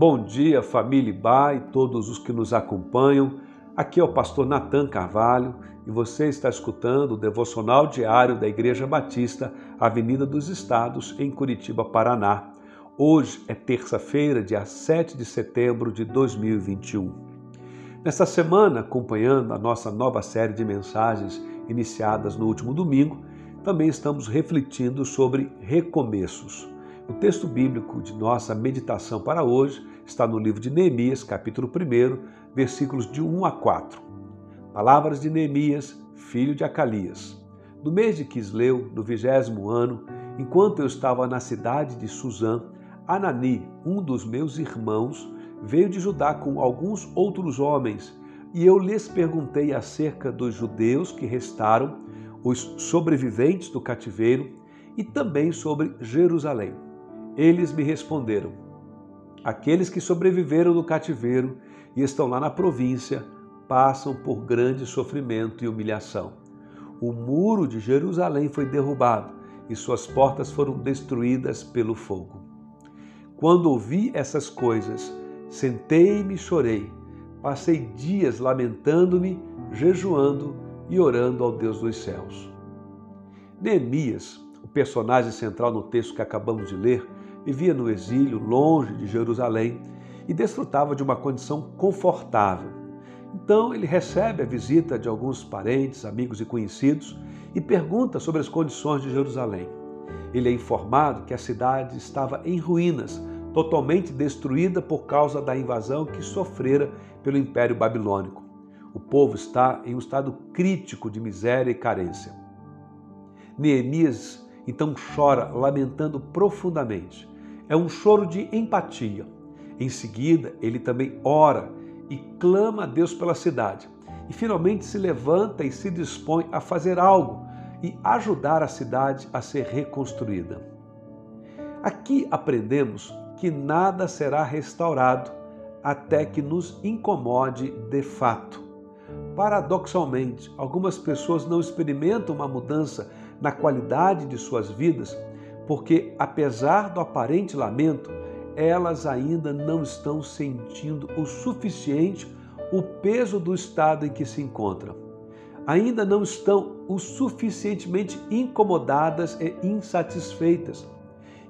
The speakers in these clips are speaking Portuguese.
Bom dia, família Iba e todos os que nos acompanham. Aqui é o pastor Nathan Carvalho e você está escutando o devocional diário da Igreja Batista, Avenida dos Estados, em Curitiba, Paraná. Hoje é terça-feira, dia 7 de setembro de 2021. Nesta semana, acompanhando a nossa nova série de mensagens iniciadas no último domingo, também estamos refletindo sobre recomeços. O texto bíblico de nossa meditação para hoje está no livro de Neemias, capítulo 1, versículos de 1 a 4. Palavras de Neemias, filho de Acalias. No mês de Quisleu, no vigésimo ano, enquanto eu estava na cidade de Suzã, Anani, um dos meus irmãos, veio de Judá com alguns outros homens, e eu lhes perguntei acerca dos judeus que restaram, os sobreviventes do cativeiro, e também sobre Jerusalém. Eles me responderam: Aqueles que sobreviveram no cativeiro e estão lá na província passam por grande sofrimento e humilhação. O muro de Jerusalém foi derrubado e suas portas foram destruídas pelo fogo. Quando ouvi essas coisas, sentei-me e chorei. Passei dias lamentando-me, jejuando e orando ao Deus dos céus. Neemias, o personagem central no texto que acabamos de ler, vivia no exílio, longe de Jerusalém, e desfrutava de uma condição confortável. Então ele recebe a visita de alguns parentes, amigos e conhecidos e pergunta sobre as condições de Jerusalém. Ele é informado que a cidade estava em ruínas, totalmente destruída por causa da invasão que sofrera pelo Império Babilônico. O povo está em um estado crítico de miséria e carência. Neemias então chora, lamentando profundamente. É um choro de empatia. Em seguida, ele também ora e clama a Deus pela cidade. E finalmente se levanta e se dispõe a fazer algo e ajudar a cidade a ser reconstruída. Aqui aprendemos que nada será restaurado até que nos incomode de fato. Paradoxalmente, algumas pessoas não experimentam uma mudança na qualidade de suas vidas porque, apesar do aparente lamento, elas ainda não estão sentindo o suficiente o peso do estado em que se encontram. Ainda não estão o suficientemente incomodadas e insatisfeitas.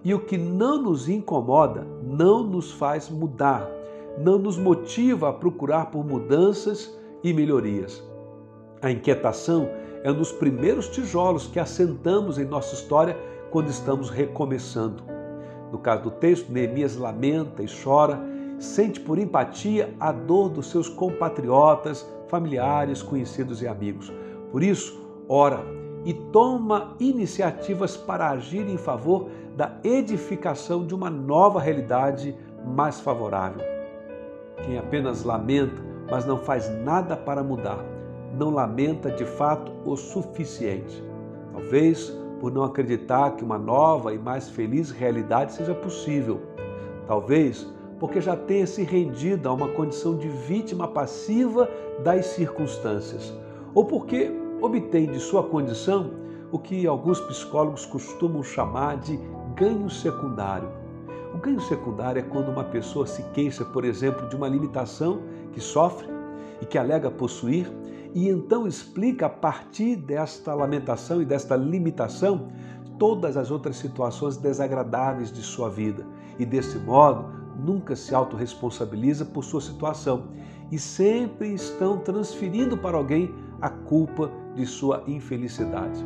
E o que não nos incomoda não nos faz mudar, não nos motiva a procurar por mudanças e melhorias. A inquietação é um dos primeiros tijolos que assentamos em nossa história quando estamos recomeçando. No caso do texto, Neemias lamenta e chora, sente por empatia a dor dos seus compatriotas, familiares, conhecidos e amigos. Por isso, ora e toma iniciativas para agir em favor da edificação de uma nova realidade mais favorável. Quem apenas lamenta, mas não faz nada para mudar, não lamenta de fato o suficiente. Talvez por não acreditar que uma nova e mais feliz realidade seja possível. Talvez porque já tenha se rendido a uma condição de vítima passiva das circunstâncias, ou porque obtém de sua condição o que alguns psicólogos costumam chamar de ganho secundário. O ganho secundário é quando uma pessoa se queixa, por exemplo, de uma limitação que sofre e que alega possuir e então explica a partir desta lamentação e desta limitação todas as outras situações desagradáveis de sua vida. E desse modo, nunca se autorresponsabiliza por sua situação e sempre estão transferindo para alguém a culpa de sua infelicidade.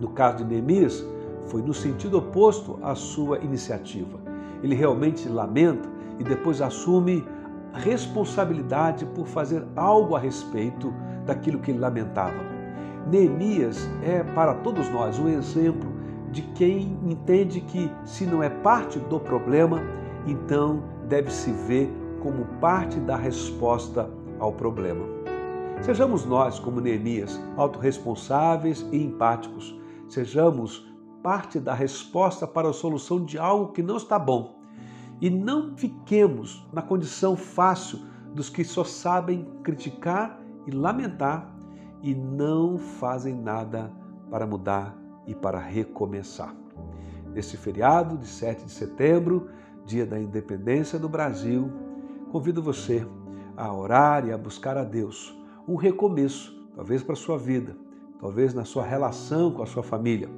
No caso de Neemias, foi no sentido oposto à sua iniciativa. Ele realmente lamenta e depois assume responsabilidade por fazer algo a respeito daquilo que ele lamentava. Neemias é para todos nós um exemplo de quem entende que se não é parte do problema, então deve se ver como parte da resposta ao problema. Sejamos nós, como Neemias, autorresponsáveis e empáticos. Sejamos parte da resposta para a solução de algo que não está bom e não fiquemos na condição fácil dos que só sabem criticar e lamentar e não fazem nada para mudar e para recomeçar. Neste feriado de 7 de setembro, dia da independência do Brasil, convido você a orar e a buscar a Deus um recomeço, talvez para a sua vida, talvez na sua relação com a sua família,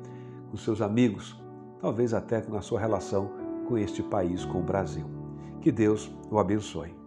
com seus amigos, talvez até na sua relação com este país, com o Brasil. Que Deus o abençoe.